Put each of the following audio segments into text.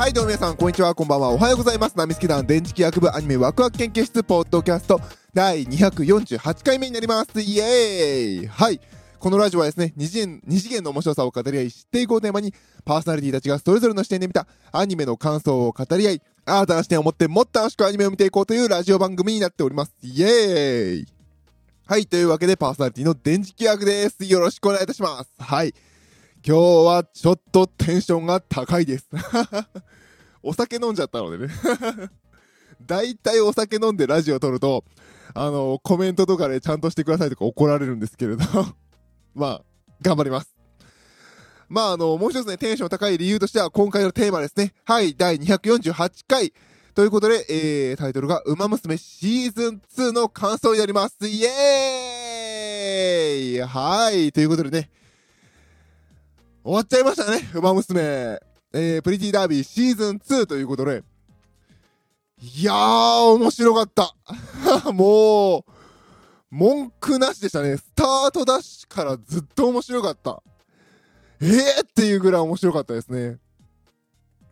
はい、どうも皆さん、こんにちは、こんばんは。おはようございます。ナミスケ団電磁気学部アニメワクワク研究室ポッドキャスト第248回目になります。イエーイはい。このラジオはですね、二次元、二次元の面白さを語り合い、知っていこうテーマに、パーソナリティたちがそれぞれの視点で見たアニメの感想を語り合い、新たな視点を持ってもっと楽しくアニメを見ていこうというラジオ番組になっております。イエーイはい、というわけでパーソナリティの電磁気学です。よろしくお願いいたします。はい。今日はちょっとテンションが高いです。お酒飲んじゃったのでね。大体お酒飲んでラジオ撮ると、あの、コメントとかでちゃんとしてくださいとか怒られるんですけれど、まあ、頑張ります。まあ、あの、もう一つね、テンション高い理由としては、今回のテーマですね。はい、第248回。ということで、えー、タイトルが、ウマ娘シーズン2の感想になります。イエーイはい、ということでね、終わっちゃいましたね、ウマ娘。えー、プリティダービーシーズン2ということで、いやー、面白かった。もう、文句なしでしたね。スタートダッシュからずっと面白かった。えーっていうぐらい面白かったですね。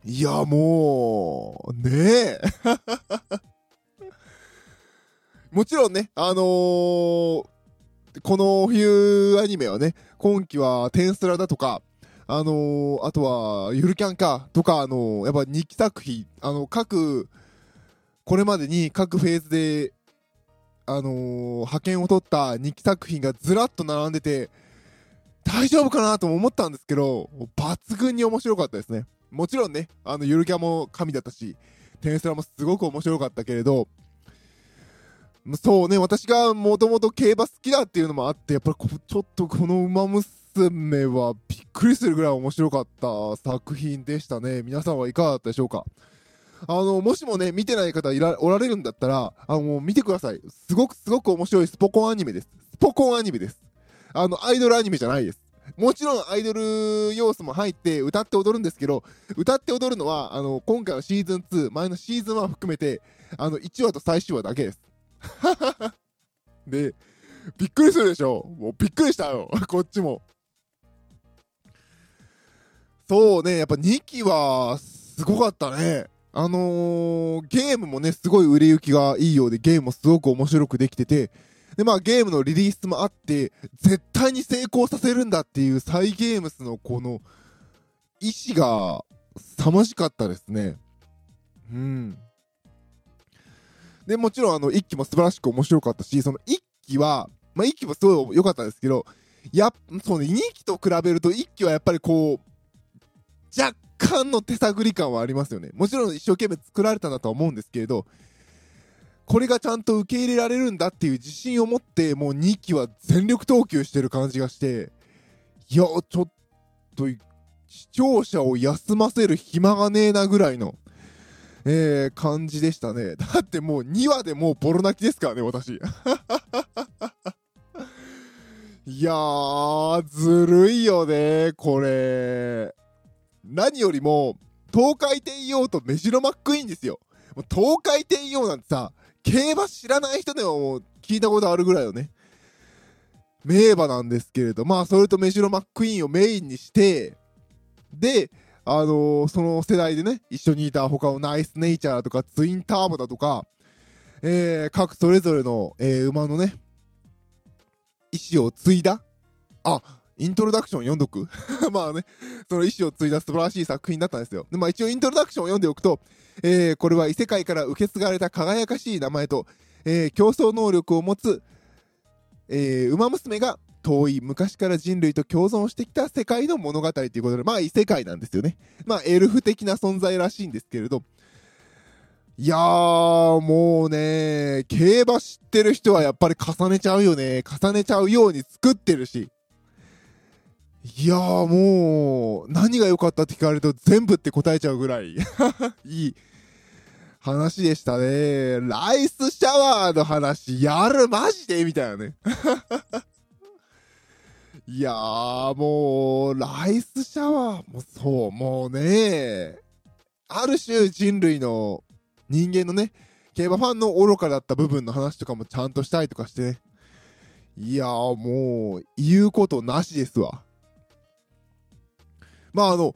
いや、もう、ねえ。もちろんね、あのー、この冬アニメはね、今期はテンスラだとか、あのー、あとは、ゆるキャンか、とか、あのー、やっぱ日記作品、あの、各、これまでに各フェーズで、あのー、派遣を取った日記作品がずらっと並んでて、大丈夫かなとも思ったんですけど、抜群に面白かったですね。もちろんね、あの、ゆるキャンも神だったし、テンスラもすごく面白かったけれど、そうね、私がもともと競馬好きだっていうのもあって、やっぱりちょっとこの馬娘はびっくりするぐらい面白かった作品でしたね。皆さんはいかがだったでしょうか？あの、もしもね、見てない方いらおられるんだったら、あの、見てください。すごくすごく面白いスポコンアニメです。スポコンアニメです。あの、アイドルアニメじゃないです。もちろんアイドル要素も入って歌って踊るんですけど、歌って踊るのは、あの、今回のシーズン2、前のシーズン1含めて、あの、1話と最終話だけです。で、びっくりするでしょ？もうびっくりしたよ。こっちも。そうね、やっぱ2期はすごかったね。あのー、ゲームもね、すごい売れ行きがいいようで、ゲームもすごく面白くできてて、で、まあゲームのリリースもあって、絶対に成功させるんだっていうサイゲームスのこの意志が凄まじかったですね。うん。で、もちろんあの1期も素晴らしく面白かったし、その1期は、まあ1期もすごい良かったですけど、やそうね、2期と比べると1期はやっぱりこう、若干の手探り感はありますよね。もちろん一生懸命作られたんだとは思うんですけれど、これがちゃんと受け入れられるんだっていう自信を持って、もう2期は全力投球してる感じがして、いや、ちょっと、視聴者を休ませる暇がねえなぐらいの、えー、感じでしたね。だってもう2話でもうボロ泣きですからね、私。いやー、ずるいよね、これ。何よりも、東海帝王とメジロマックイーンですよ。もう東海帝王なんてさ、競馬知らない人でもも聞いたことあるぐらいよね。名馬なんですけれど、まあ、それとメジロマックイーンをメインにして、で、あのー、その世代でね、一緒にいた他のナイスネイチャーとかツインターボだとか、えー、各それぞれの、えー、馬のね、意思を継いだあ、イントロダクション読んどく？まあね、その意思を継いだ素晴らしい作品だったんですよ。で、まあ一応イントロダクションを読んでおくと、えー、これは異世界から受け継がれた輝かしい名前と、えー、競争能力を持つ、えー、馬娘が遠い昔から人類と共存してきた世界の物語ということで、まあ異世界なんですよね。まあエルフ的な存在らしいんですけれど、いやー、もうね、競馬知ってる人はやっぱり重ねちゃうよね。重ねちゃうように作ってるし。いやーもう、何が良かったって聞かれると全部って答えちゃうぐらい いい話でしたね。ライスシャワーの話、やるマジでみたいなね。いやーもう、ライスシャワーもそう、もうね、ある種人類の人間のね、競馬ファンの愚かだった部分の話とかもちゃんとしたりとかしてね。いやーもう、言うことなしですわ。まああの、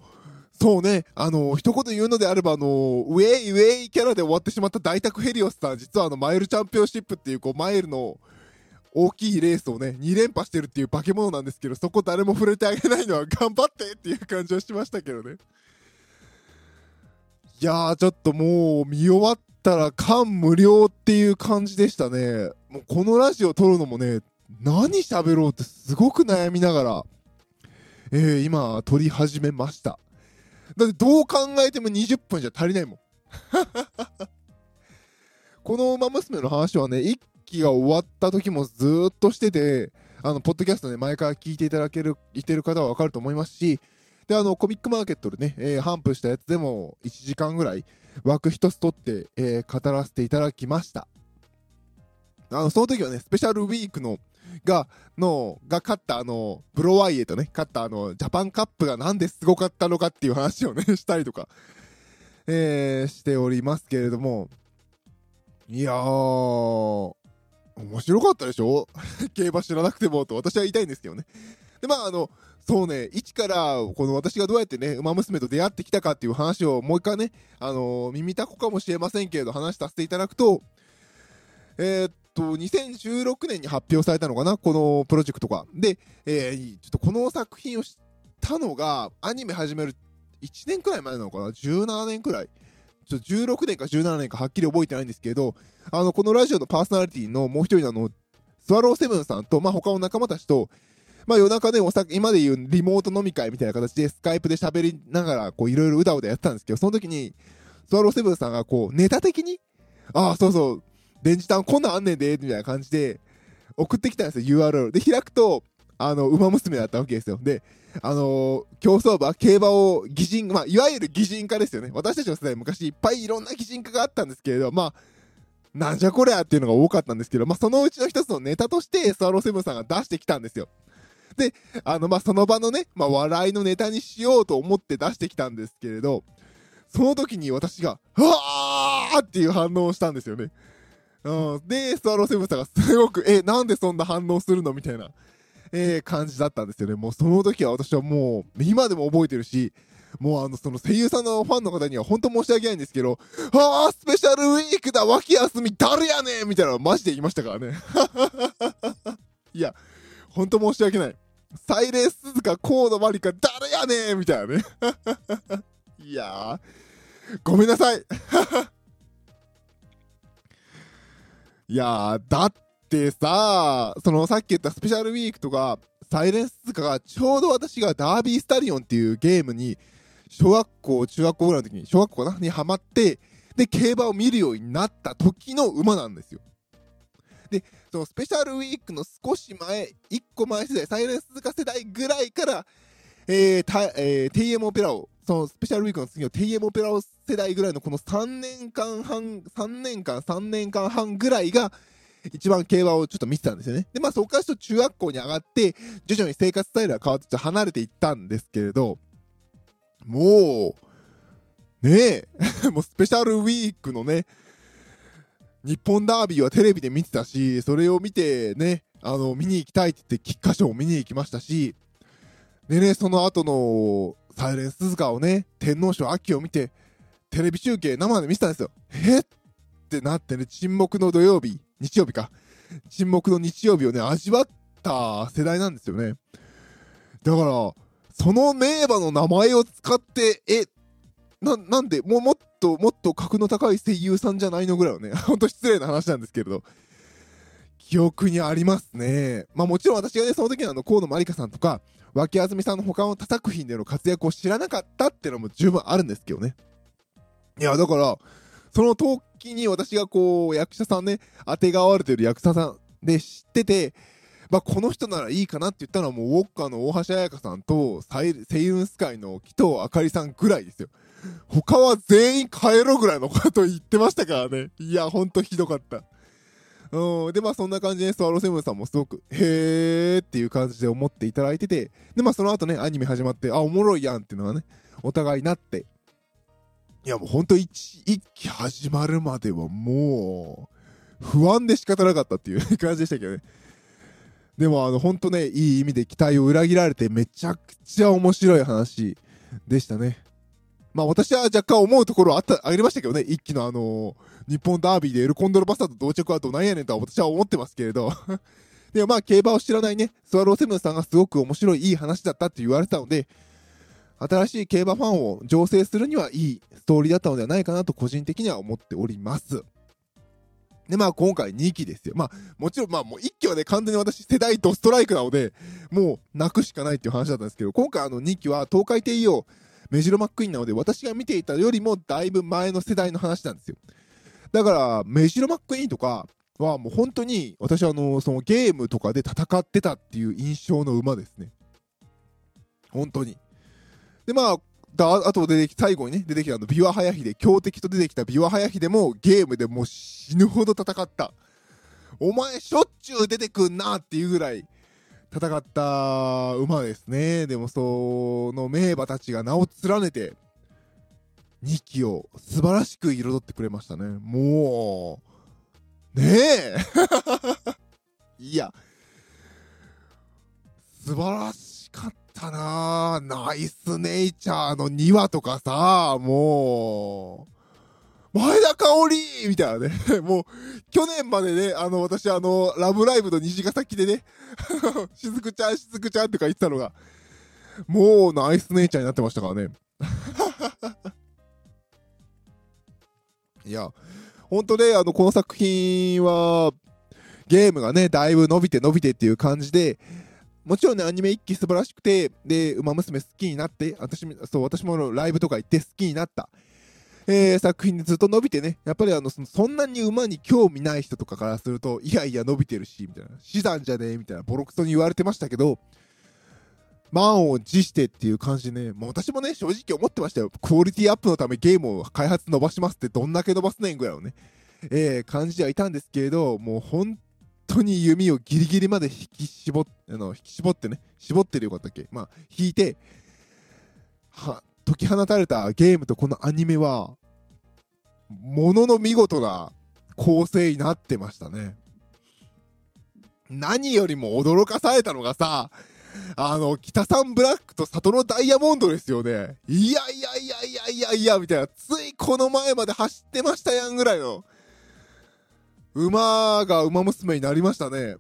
そうね、あの、一言言うのであれば、あの、ウェイウェイキャラで終わってしまった大宅ヘリオスさん、実はあの、マイルチャンピオンシップっていう、こう、マイルの大きいレースをね、2連覇してるっていう化け物なんですけど、そこ誰も触れてあげないのは頑張ってっていう感じはしましたけどね。いやー、ちょっともう、見終わったら感無量っていう感じでしたね。もうこのラジオ撮るのもね、何喋ろうってすごく悩みながら、えー、今、撮り始めました。だってどう考えても20分じゃ足りないもん。この馬娘の話はね、1期が終わった時もずっとしてて、あの、ポッドキャストね、前から聞いていただける、いてる方はわかると思いますし、で、あの、コミックマーケットでね、えー、頒布したやつでも1時間ぐらい枠一つ取って、えー、語らせていただきました。あの、その時はね、スペシャルウィークの、が、の、が勝ったあの、ブロワイエとね、勝ったあの、ジャパンカップがなんですごかったのかっていう話をね、したりとか、えー、しておりますけれども、いやー、面白かったでしょ？競馬知らなくてもと私は言いたいんですけどね。で、まあ、あの、そうね、一から、この私がどうやってね、馬娘と出会ってきたかっていう話をもう一回ね、あのー、耳たこかもしれませんけれど、話させていただくと、えー、っと、2016年に発表されたのかな、このプロジェクトが。で、えー、ちょっとこの作品を知ったのが、アニメ始める1年くらい前なのかな ?17 年くらい。ちょっと16年か17年かはっきり覚えてないんですけど、あの、このラジオのパーソナリティのもう一人のあの、スワローセブンさんと、まあ、他の仲間たちと、まあ夜中ね、お酒、今で言うリモート飲み会みたいな形でスカイプで喋りながら、こういろいろうだうだやってたんですけど、その時に、スワローセブンさんがこう、ネタ的に、ああ、そうそう、電磁ンこんなんあんねんで、みたいな感じで、送ってきたんですよ、URL。で、開くと、あの、馬娘だったわけですよ。で、あのー、競走馬、競馬を擬人、まあ、いわゆる擬人化ですよね。私たちの世代昔いっぱいいろんな擬人化があったんですけれど、まあ、なんじゃこりゃっていうのが多かったんですけど、まあ、そのうちの一つのネタとして、スワローセブンさんが出してきたんですよ。で、あの、まあ、その場のね、まあ、笑いのネタにしようと思って出してきたんですけれど、その時に私が、うわーっていう反応をしたんですよね。うん。で、スワローセブンさんがすごく、え、なんでそんな反応するのみたいな、えー、感じだったんですよね。もうその時は私はもう、今でも覚えてるし、もうあの、その声優さんのファンの方には本当申し訳ないんですけど、あー、スペシャルウィークだ、脇休み誰やねんみたいなマジで言いましたからね。いや、ほんと申し訳ない。サイレンスズカ、コードマリカ、誰やねんみたいなね。いやー、ごめんなさい。いや、だってさ、そのさっき言ったスペシャルウィークとか、サイレンスズカがちょうど私がダービースタリオンっていうゲームに、小学校、中学校ぐらいの時に、小学校かなにハマって、で、競馬を見るようになった時の馬なんですよ。で、そのスペシャルウィークの少し前、1個前世代、サイレンスズカ世代ぐらいから、えー、たえー、TM オペラを、そのスペシャルウィークの次の TM オペラ世代ぐらいのこの3年間半、3年間、3年間半ぐらいが、一番競馬をちょっと見てたんですよね。で、まあそこからちょっと中学校に上がって、徐々に生活スタイルが変わってちょっと離れていったんですけれど、もう、ねえ、もうスペシャルウィークのね、日本ダービーはテレビで見てたし、それを見てね、あの、見に行きたいって言って、菊花賞を見に行きましたし、でね、その後の、サイレンスズカをね、天皇賞秋を見て、テレビ中継生で見てたんですよ。えってなってね、沈黙の土曜日、日曜日か。沈黙の日曜日をね、味わった世代なんですよね。だから、その名馬の名前を使って、え、な、なんで、ももっと、もっと格の高い声優さんじゃないのぐらいはね、ほんと失礼な話なんですけれど、記憶にありますね。まあもちろん私がね、その時のあの、河野まりかさんとか、脇あずみさんの他の他作品での活躍を知らなかったっていうのも十分あるんですけどね。いや、だから、その時に私がこう、役者さんね、当てがわれてる役者さんで知ってて、まあ、この人ならいいかなって言ったのはもうウォッカの大橋彩香さんとセイウンスカイの紀藤あかりさんぐらいですよ。他は全員帰ろうぐらいのこと言ってましたからね。いや、ほんとひどかった。うん。で、まあそんな感じでスワローセブンさんもすごく、へーっていう感じで思っていただいてて、で、まあその後ね、アニメ始まって、あ、おもろいやんっていうのがね、お互いなって、いやもうほんと一、一期始まるまではもう、不安で仕方なかったっていう感じでしたけどね。でもあの、ほんとね、いい意味で期待を裏切られてめちゃくちゃ面白い話でしたね。まあ私は若干思うところあった、ありましたけどね、一期のあの日本ダービーでエルコンドルバスターと同着はどないやねんとは私は思ってますけれど。でもまあ競馬を知らないね、スワローセブンさんがすごく面白いいい話だったって言われたので、新しい競馬ファンを醸成するにはいいストーリーだったのではないかなと個人的には思っております。で、まあ今回2期ですよ。まあもちろんまあもう1期はね完全に私世代ドストライクなので、もう泣くしかないっていう話だったんですけど、今回あの2期は東海帝王メジロマックイーンなので私が見ていたよりもだいぶ前の世代の話なんですよ。だからメジロマックイーンとかはもう本当に私はあのそのゲームとかで戦ってたっていう印象の馬ですね。本当に。でまあだあと出てき最後にね出てきたあのビワハヤヒデ強敵と出てきたビワハヤヒデもゲームでもう死ぬほど戦ったお前しょっちゅう出てくんなっていうぐらい戦った馬ですね。でもその名馬たちが名を連ねて2期を素晴らしく彩ってくれましたね。もうねえ。いや。素晴らしかったなナイスネイチャーの2話とかさ、もう、前田香織みたいなね。もう、去年までね、あの、私あの、ラブライブの虹ヶ崎でね、しずくちゃん、しずくちゃんとか言ってたのが、もうナイスネイチャーになってましたからね。いや、ほんとね、あの、この作品は、ゲームがね、だいぶ伸びて伸びてっていう感じで、もちろんね、アニメ一期素晴らしくて、で、ウマ娘好きになって、私そう、私もライブとか行って好きになった。えー、作品でずっと伸びてね、やっぱりあのそそんなに馬に興味ない人とかからすると、いやいや伸びてるし、みたいな、死産じゃねえ、みたいな、ボロクソに言われてましたけど、満を持してっていう感じでね、もう私もね、正直思ってましたよ。クオリティアップのためゲームを開発伸ばしますってどんだけ伸ばすねんぐらいのね、えー、感じではいたんですけれど、もう本当に弓をギリギリまで引き絞っあの引き絞ってね絞ってるよかったっけ。まあ引いては解き放たれたゲームとこのアニメはものの見事な構成になってましたね何よりも驚かされたのがさあの、北サンブラックと里のダイヤモンドですよね。いやいやいやいやいやいや、みたいな。ついこの前まで走ってましたやんぐらいの。馬が馬娘になりましたね。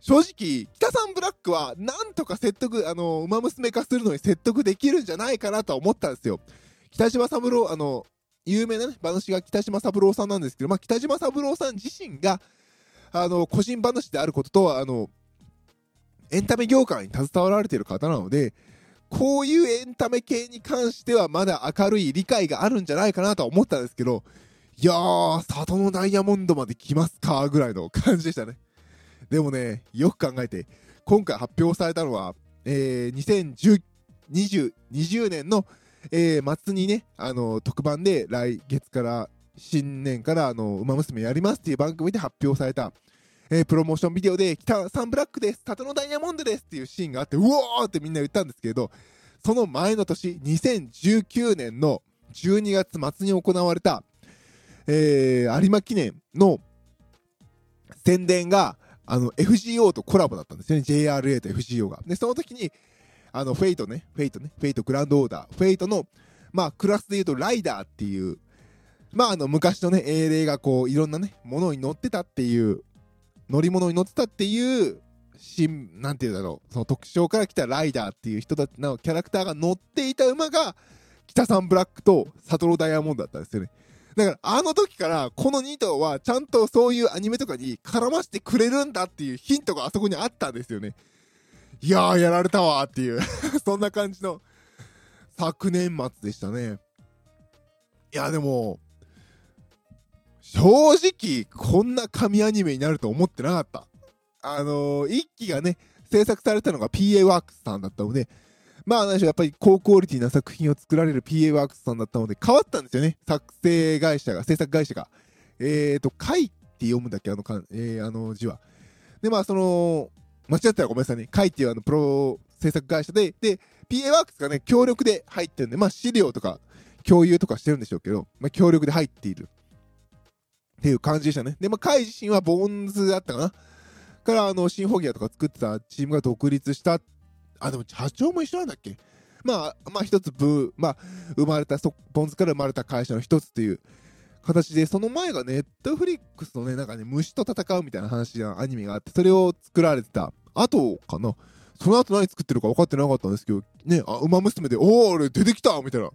正直、北さんブラックは、なんとか説得、あの、馬娘化するのに説得できるんじゃないかなとは思ったんですよ。北島三郎、あの、有名なね、話が北島三郎さんなんですけど、まあ、北島三郎さん自身が、あの、個人話であることと、あの、エンタメ業界に携わられている方なので、こういうエンタメ系に関してはまだ明るい理解があるんじゃないかなと思ったんですけど、いやー、里のダイヤモンドまで来ますかぐらいの感じでしたね。でもね、よく考えて、今回発表されたのは、えー、2020年の、えー、末にね、あの、特番で来月から、新年から、あの、馬娘やりますっていう番組で発表された、えー、プロモーションビデオで、北サンブラックです、里のダイヤモンドですっていうシーンがあって、うおーってみんな言ったんですけど、その前の年、2019年の12月末に行われた、えー、有馬記念の宣伝が、あの、FGO とコラボだったんですよね。JRA と FGO が。で、その時に、あの、フェイトね、フェイトね、フェイトグランドオーダー、フェイトの、まあ、クラスで言うと、ライダーっていう、まあ、あの、昔のね、英霊がこう、いろんなね、ものに乗ってたっていう、乗り物に乗ってたっていう、新、なんていうだろう、その特徴から来たライダーっていう人たちのキャラクターが乗っていた馬が、北サンブラックとサトロダイヤモンドだったんですよね。だから、あの時から、この2頭は、ちゃんとそういうアニメとかに絡ませてくれるんだっていうヒントがあそこにあったんですよね。いやー、やられたわーっていう そんな感じの昨年末でしたね。いや、でも、正直、こんな神アニメになると思ってなかった。あのー、一期がね、制作されたのが PA ワークスさんだったので、まあ、何でしょう、やっぱり高クオリティな作品を作られる PA ワークスさんだったので、変わったんですよね。作成会社が、制作会社が。えーと、会って読むんだっけ、あのかん、えー、あの字は。で、まあ、その、間違ったらごめんなさいね。会っていうあの、プロ制作会社で、で、PA ワークスがね、協力で入ってるんで、まあ、資料とか共有とかしてるんでしょうけど、まあ、協力で入っている。っていう感じでしたね。で、まあ、会自身はボーンズだったかな。から、あの、シンフォギアとか作ってたチームが独立したあ、でも社長も一緒なんだっけ？まあ、まあ一つ部、まあ、生まれた、ポンズから生まれた会社の一つっていう形で、その前がネットフリックスのね、なんかね、虫と戦うみたいな話のアニメがあって、それを作られてた後かな？その後何作ってるか分かってなかったんですけど、ね、あ、馬娘で、おー、俺出てきたみたいな、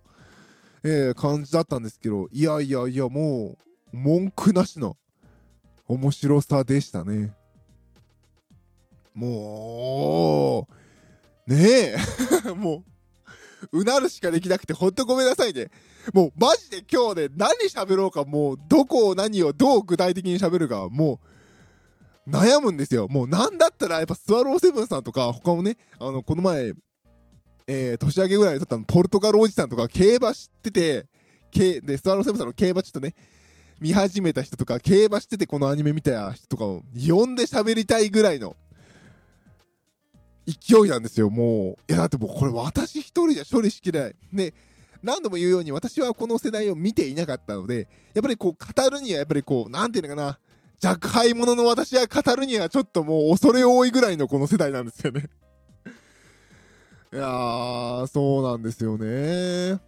えー、感じだったんですけど、いやいやいや、もう、文句なしの面白さでしたね。もう、ねえ、もう、うなるしかできなくて、ほんとごめんなさいね。もう、マジで今日ね、何喋ろうか、もう、どこを何をどう具体的に喋るか、もう、悩むんですよ。もう、なんだったら、やっぱスワローセブンさんとか、他もね、あの、この前、えー、年明けぐらいに撮ったの、ポルトガルおじさんとか、競馬知ってて、で、スワローセブンさんの競馬ちょっとね、見始めた人とか、競馬しててこのアニメ見た人とかを呼んで喋りたいぐらいの勢いなんですよ、もう。いや、だってもうこれ私一人じゃ処理しきれない。ね、何度も言うように私はこの世代を見ていなかったので、やっぱりこう語るにはやっぱりこう、なんていうのかな、若輩者の私は語るにはちょっともう恐れ多いぐらいのこの世代なんですよね。いやー、そうなんですよね。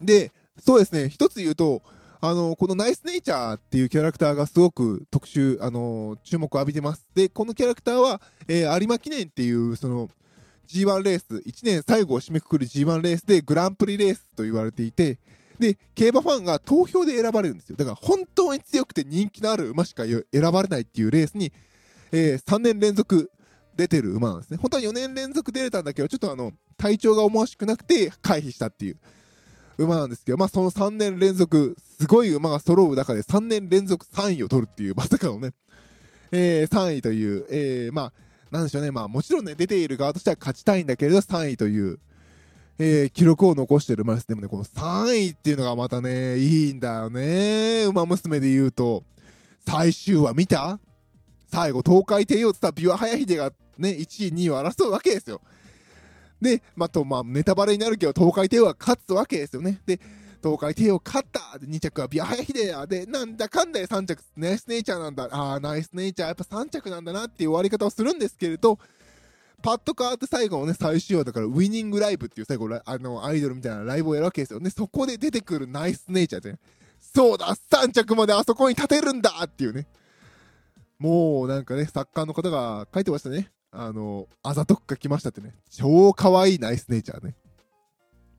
で、そうですね、一つ言うと、あの、このナイスネイチャーっていうキャラクターがすごく特集、あの、注目を浴びてます。で、このキャラクターは、えー、有馬記念っていう、その、G1 レース、1年最後を締めくくる G1 レースでグランプリレースと言われていて、で、競馬ファンが投票で選ばれるんですよ。だから本当に強くて人気のある馬しか選ばれないっていうレースに、えー、3年連続出てる馬なんですね。本当は4年連続出れたんだけど、ちょっとあの、体調が思わしくなくて回避したっていう。馬なんですけど、まあその3年連続、すごい馬が揃う中で3年連続3位を取るっていう、まさかのね、えー、3位という、えー、まあ、なんでしょうね、まあもちろんね、出ている側としては勝ちたいんだけれど、3位という、えー、記録を残してる馬です。でもね、この3位っていうのがまたね、いいんだよね。馬娘で言うと、最終話見た？最後、東海帝王って言ったら、琵琶早秀がね、1位、2位を争うわけですよ。で、まあ、と、まあ、ネタバレになるけど、東海帝王は勝つわけですよね。で、東海帝王勝ったで、2着はビアハヤヒデやで、なんだかんだで3着、ナイスネイチャーなんだ。ああ、ナイスネイチャー、やっぱ3着なんだなっていう終わり方をするんですけれど、パッと変わって最後のね、最終話だから、ウィニングライブっていう最後、あの、アイドルみたいなライブをやるわけですよね。そこで出てくるナイスネイチャーって、ね、そうだ !3 着まであそこに立てるんだっていうね。もうなんかね、作家の方が書いてましたね。あの、あざとくが来ましたってね。超可愛いナイスネイチャーね。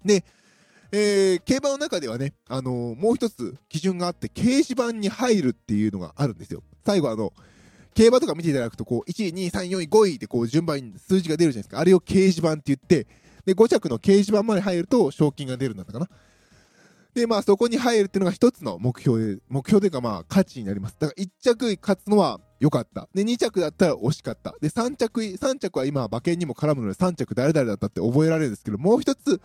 で、えー、競馬の中ではね、あのー、もう一つ基準があって、掲示板に入るっていうのがあるんですよ。最後あの、競馬とか見ていただくと、こう、1位、2位、3位、4位、5位ってこう、順番に数字が出るじゃないですか。あれを掲示板って言って、で、5着の掲示板まで入ると賞金が出るんだったかな。で、まあ、そこに入るっていうのが一つの目標で、目標というかまあ、価値になります。だから1着勝つのは良かった。で、2着だったら惜しかった。で、3着、3着は今、馬券にも絡むので、3着誰々だったって覚えられるんですけど、もう一つ、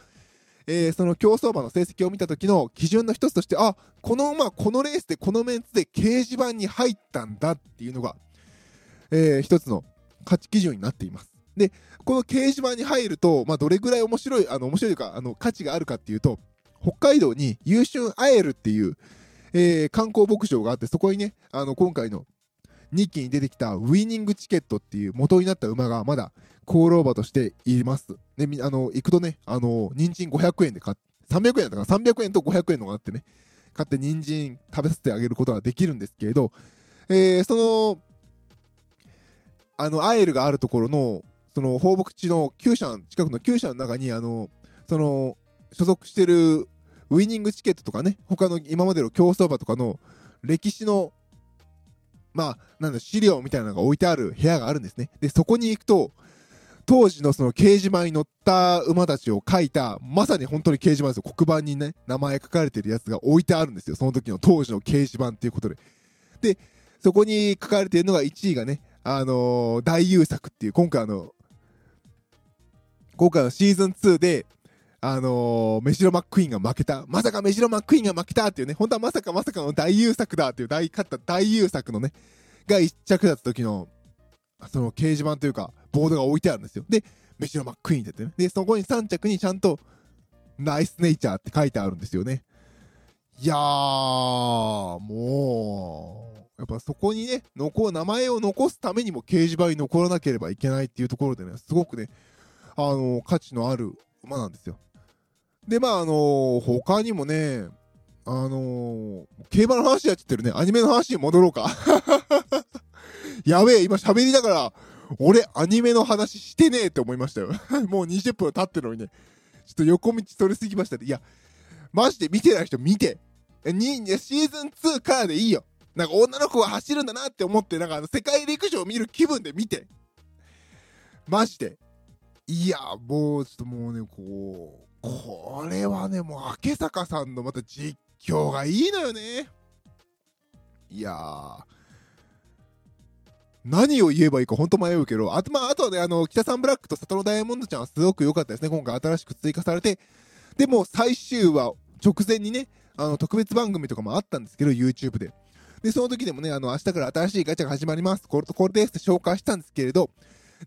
えー、その競走馬の成績を見た時の基準の一つとして、あ、この馬、このレースでこのメンツで掲示板に入ったんだっていうのが、えー、一つの価値基準になっています。で、この掲示板に入ると、まあ、どれぐらい面白い、あの、面白いというか、あの、価値があるかっていうと、北海道に優春アエルっていう、えー、観光牧場があって、そこにね、あの、今回の日記に出てきたウィニングチケットっていう元になった馬がまだ功労馬としています。で、あの、行くとね、あの、人参500円で買って、300円だから300円と500円のがあってね、買って人参食べさせてあげることができるんですけれど、えー、その、あの、アエルがあるところの、その放牧地の厩舎、近くの厩舎の中に、あの、その、所属してるウィニングチケットとかね、他の今までの競走馬とかの歴史のまあ、なんだ、資料みたいなのが置いてある部屋があるんですね。で、そこに行くと、当時のその掲示板に乗った馬たちを書いた、まさに本当に掲示板ですよ。黒板にね、名前書かれてるやつが置いてあるんですよ。その時の当時の掲示板っていうことで。で、そこに書かれているのが1位がね、あのー、大優作っていう、今回あの、今回のシーズン2で、あのー、メジロマックイーンが負けた。まさかメジロマックイーンが負けたっていうね、本当はまさかまさかの大優作だっていう大、勝った大優作のね、が一着だった時の、その掲示板というか、ボードが置いてあるんですよ。で、メジロマックイーンってね。で、そこに3着にちゃんと、ナイスネイチャーって書いてあるんですよね。いやー、もう、やっぱそこにね、残、名前を残すためにも掲示板に残らなければいけないっていうところでね、すごくね、あの、価値のある馬なんですよ。で、まあ、あのー、他にもね、あのー、競馬の話やっちゃってるね。アニメの話に戻ろうか。やべえ、今喋りながら、俺、アニメの話してねえって思いましたよ。もう20分経ってるのにね。ちょっと横道取りすぎましたね。いや、マジで見てない人見て。にシーズン2からでいいよ。なんか女の子が走るんだなって思って、なんかあの世界陸上を見る気分で見て。マジで。いや、もうちょっともうね、こう、これはね、もう明坂さんのまた実況がいいのよね。いやー。何を言えばいいか本当迷うけど、あと、まあ、あとはね、あの、北サンブラックとサトロダイヤモンドちゃんはすごく良かったですね。今回新しく追加されて。でも、最終話直前にね、あの、特別番組とかもあったんですけど、YouTube で。で、その時でもね、あの、明日から新しいガチャが始まります。これとこれですって紹介したんですけれど、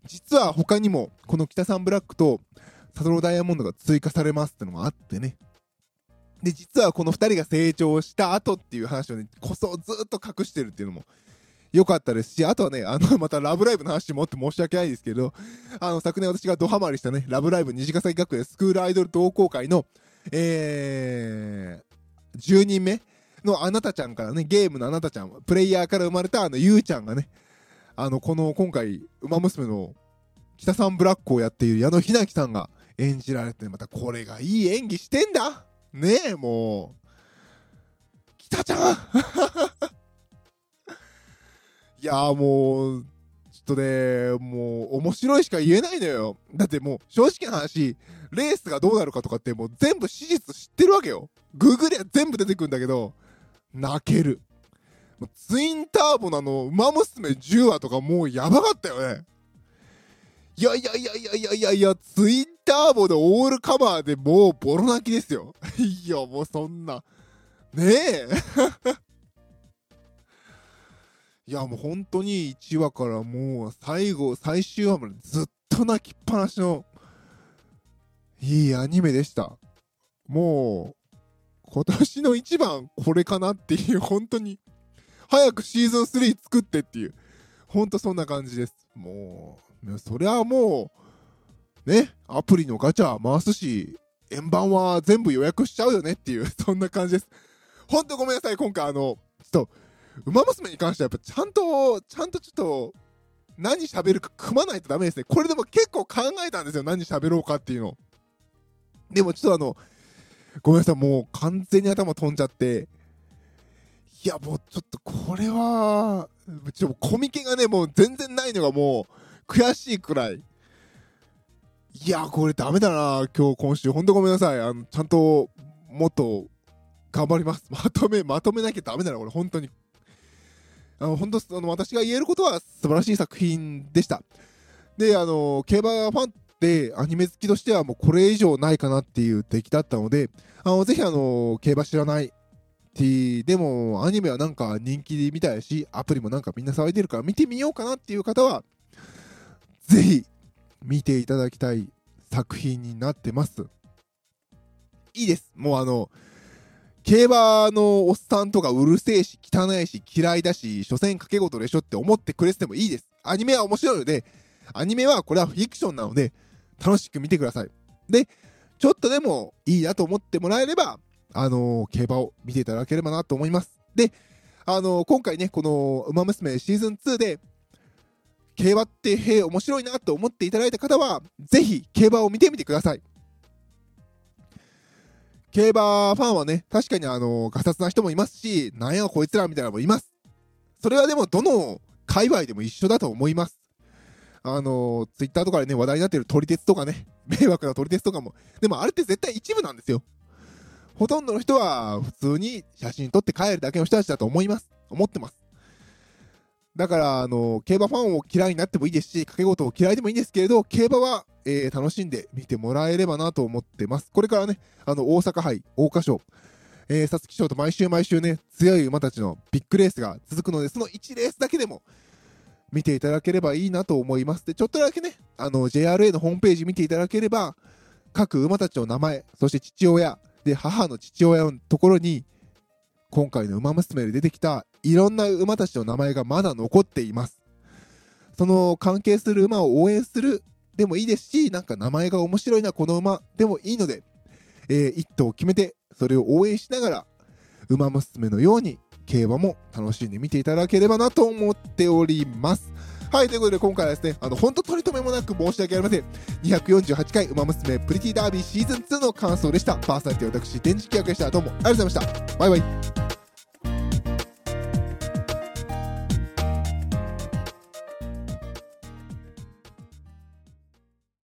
実は他にも、この北サンブラックとサトロダイヤモンドが追加されますってのもあってね。で、実はこの2人が成長した後っていう話をね、こそずっと隠してるっていうのも良かったですし、あとはね、あの、またラブライブの話もって申し訳ないですけど、あの、昨年私がドハマりしたね、ラブライブ虹ヶ崎学園スクールアイドル同好会の、えー、10人目のあなたちゃんからね、ゲームのあなたちゃん、プレイヤーから生まれたあの、ゆうちゃんがね、あの、この、今回、ウマ娘の北さんブラックをやっている矢野ひなきさんが演じられて、またこれがいい演技してんだねえ、もう。北ちゃん いやもう、ちょっとね、もう面白いしか言えないのよ。だってもう正直な話、レースがどうなるかとかってもう全部史実知ってるわけよ。ググルは全部出てくるんだけど、泣ける。ツインターボなの、馬娘10話とかもうやばかったよね。いやいやいやいやいやいやいや、ツインターボでオールカバーでもうボロ泣きですよ。いや、もうそんな。ねえ。いや、もう本当に1話からもう最後、最終話までずっと泣きっぱなしの、いいアニメでした。もう、今年の一番これかなっていう、本当に、早くシーズン3作ってっていう、本当そんな感じです。もう、そりゃもう、ね、アプリのガチャ回すし、円盤は全部予約しちゃうよねっていう、そんな感じです。ほんとごめんなさい、今回あの、ちょっと、ウマ娘に関してはやっぱちゃんと、ちゃんとちょっと、何喋るか組まないとダメですね。これでも結構考えたんですよ。何喋ろうかっていうの。でもちょっとあの、ごめんなさい、もう完全に頭飛んじゃって、いや、もうちょっとこれは、ちょコミケがね、もう全然ないのがもう悔しいくらい。いや、これダメだな、今日、今週。ほんとごめんなさい。あの、ちゃんと、もっと、頑張ります。まとめ、まとめなきゃダメだな、これ、本当に。あの、本当あの、私が言えることは素晴らしい作品でした。で、あの、競馬ファンってアニメ好きとしてはもうこれ以上ないかなっていう出来だったので、あの、ぜひあの、競馬知らない。でも、アニメはなんか人気みたいし、アプリもなんかみんな騒いでるから見てみようかなっていう方は、ぜひ見ていただきたい作品になってます。いいです。もうあの、競馬のおっさんとかうるせえし、汚いし、嫌いだし、所詮掛け事でしょって思ってくれててもいいです。アニメは面白いので、アニメはこれはフィクションなので、楽しく見てください。で、ちょっとでもいいなと思ってもらえれば、あのー、競馬を見ていただければなと思います。で、あのー、今回ね、この、ウマ娘シーズン2で、競馬ってへえ、面白いなと思っていただいた方は、ぜひ競馬を見てみてください。競馬ファンはね、確かにあの、ガサツな人もいますし、なんやこいつらみたいなのもいます。それはでも、どの界隈でも一緒だと思います。あの、ツイッターとかでね、話題になってる撮り鉄とかね、迷惑な撮り鉄とかも、でもあれって絶対一部なんですよ。ほとんどの人は普通に写真撮って帰るだけの人たちだと思います。思ってます。だから、あの、競馬ファンを嫌いになってもいいですし、掛け事を嫌いでもいいんですけれど、競馬は、えー、楽しんで見てもらえればなと思ってます。これからね、あの、大阪杯、桜花賞、えー、皐月賞と毎週毎週ね、強い馬たちのビッグレースが続くので、その1レースだけでも、見ていただければいいなと思います。で、ちょっとだけね、あの、JRA のホームページ見ていただければ、各馬たちの名前、そして父親、で、母の父親のところに、今回の馬娘で出てきたいろんな馬たちの名前がまだ残っています。その関係する馬を応援するでもいいですし、なんか名前が面白いな、この馬でもいいので、えー、一頭決めて、それを応援しながら、馬娘のように競馬も楽しんで見ていただければなと思っております。はい、ということで今回はですね、あの、ほんと取り留めもなく申し訳ありません。248回、馬娘プリティダービーシーズン2の感想でした。パーソナリティ私、電磁気役でした。どうもありがとうございました。バイバイ。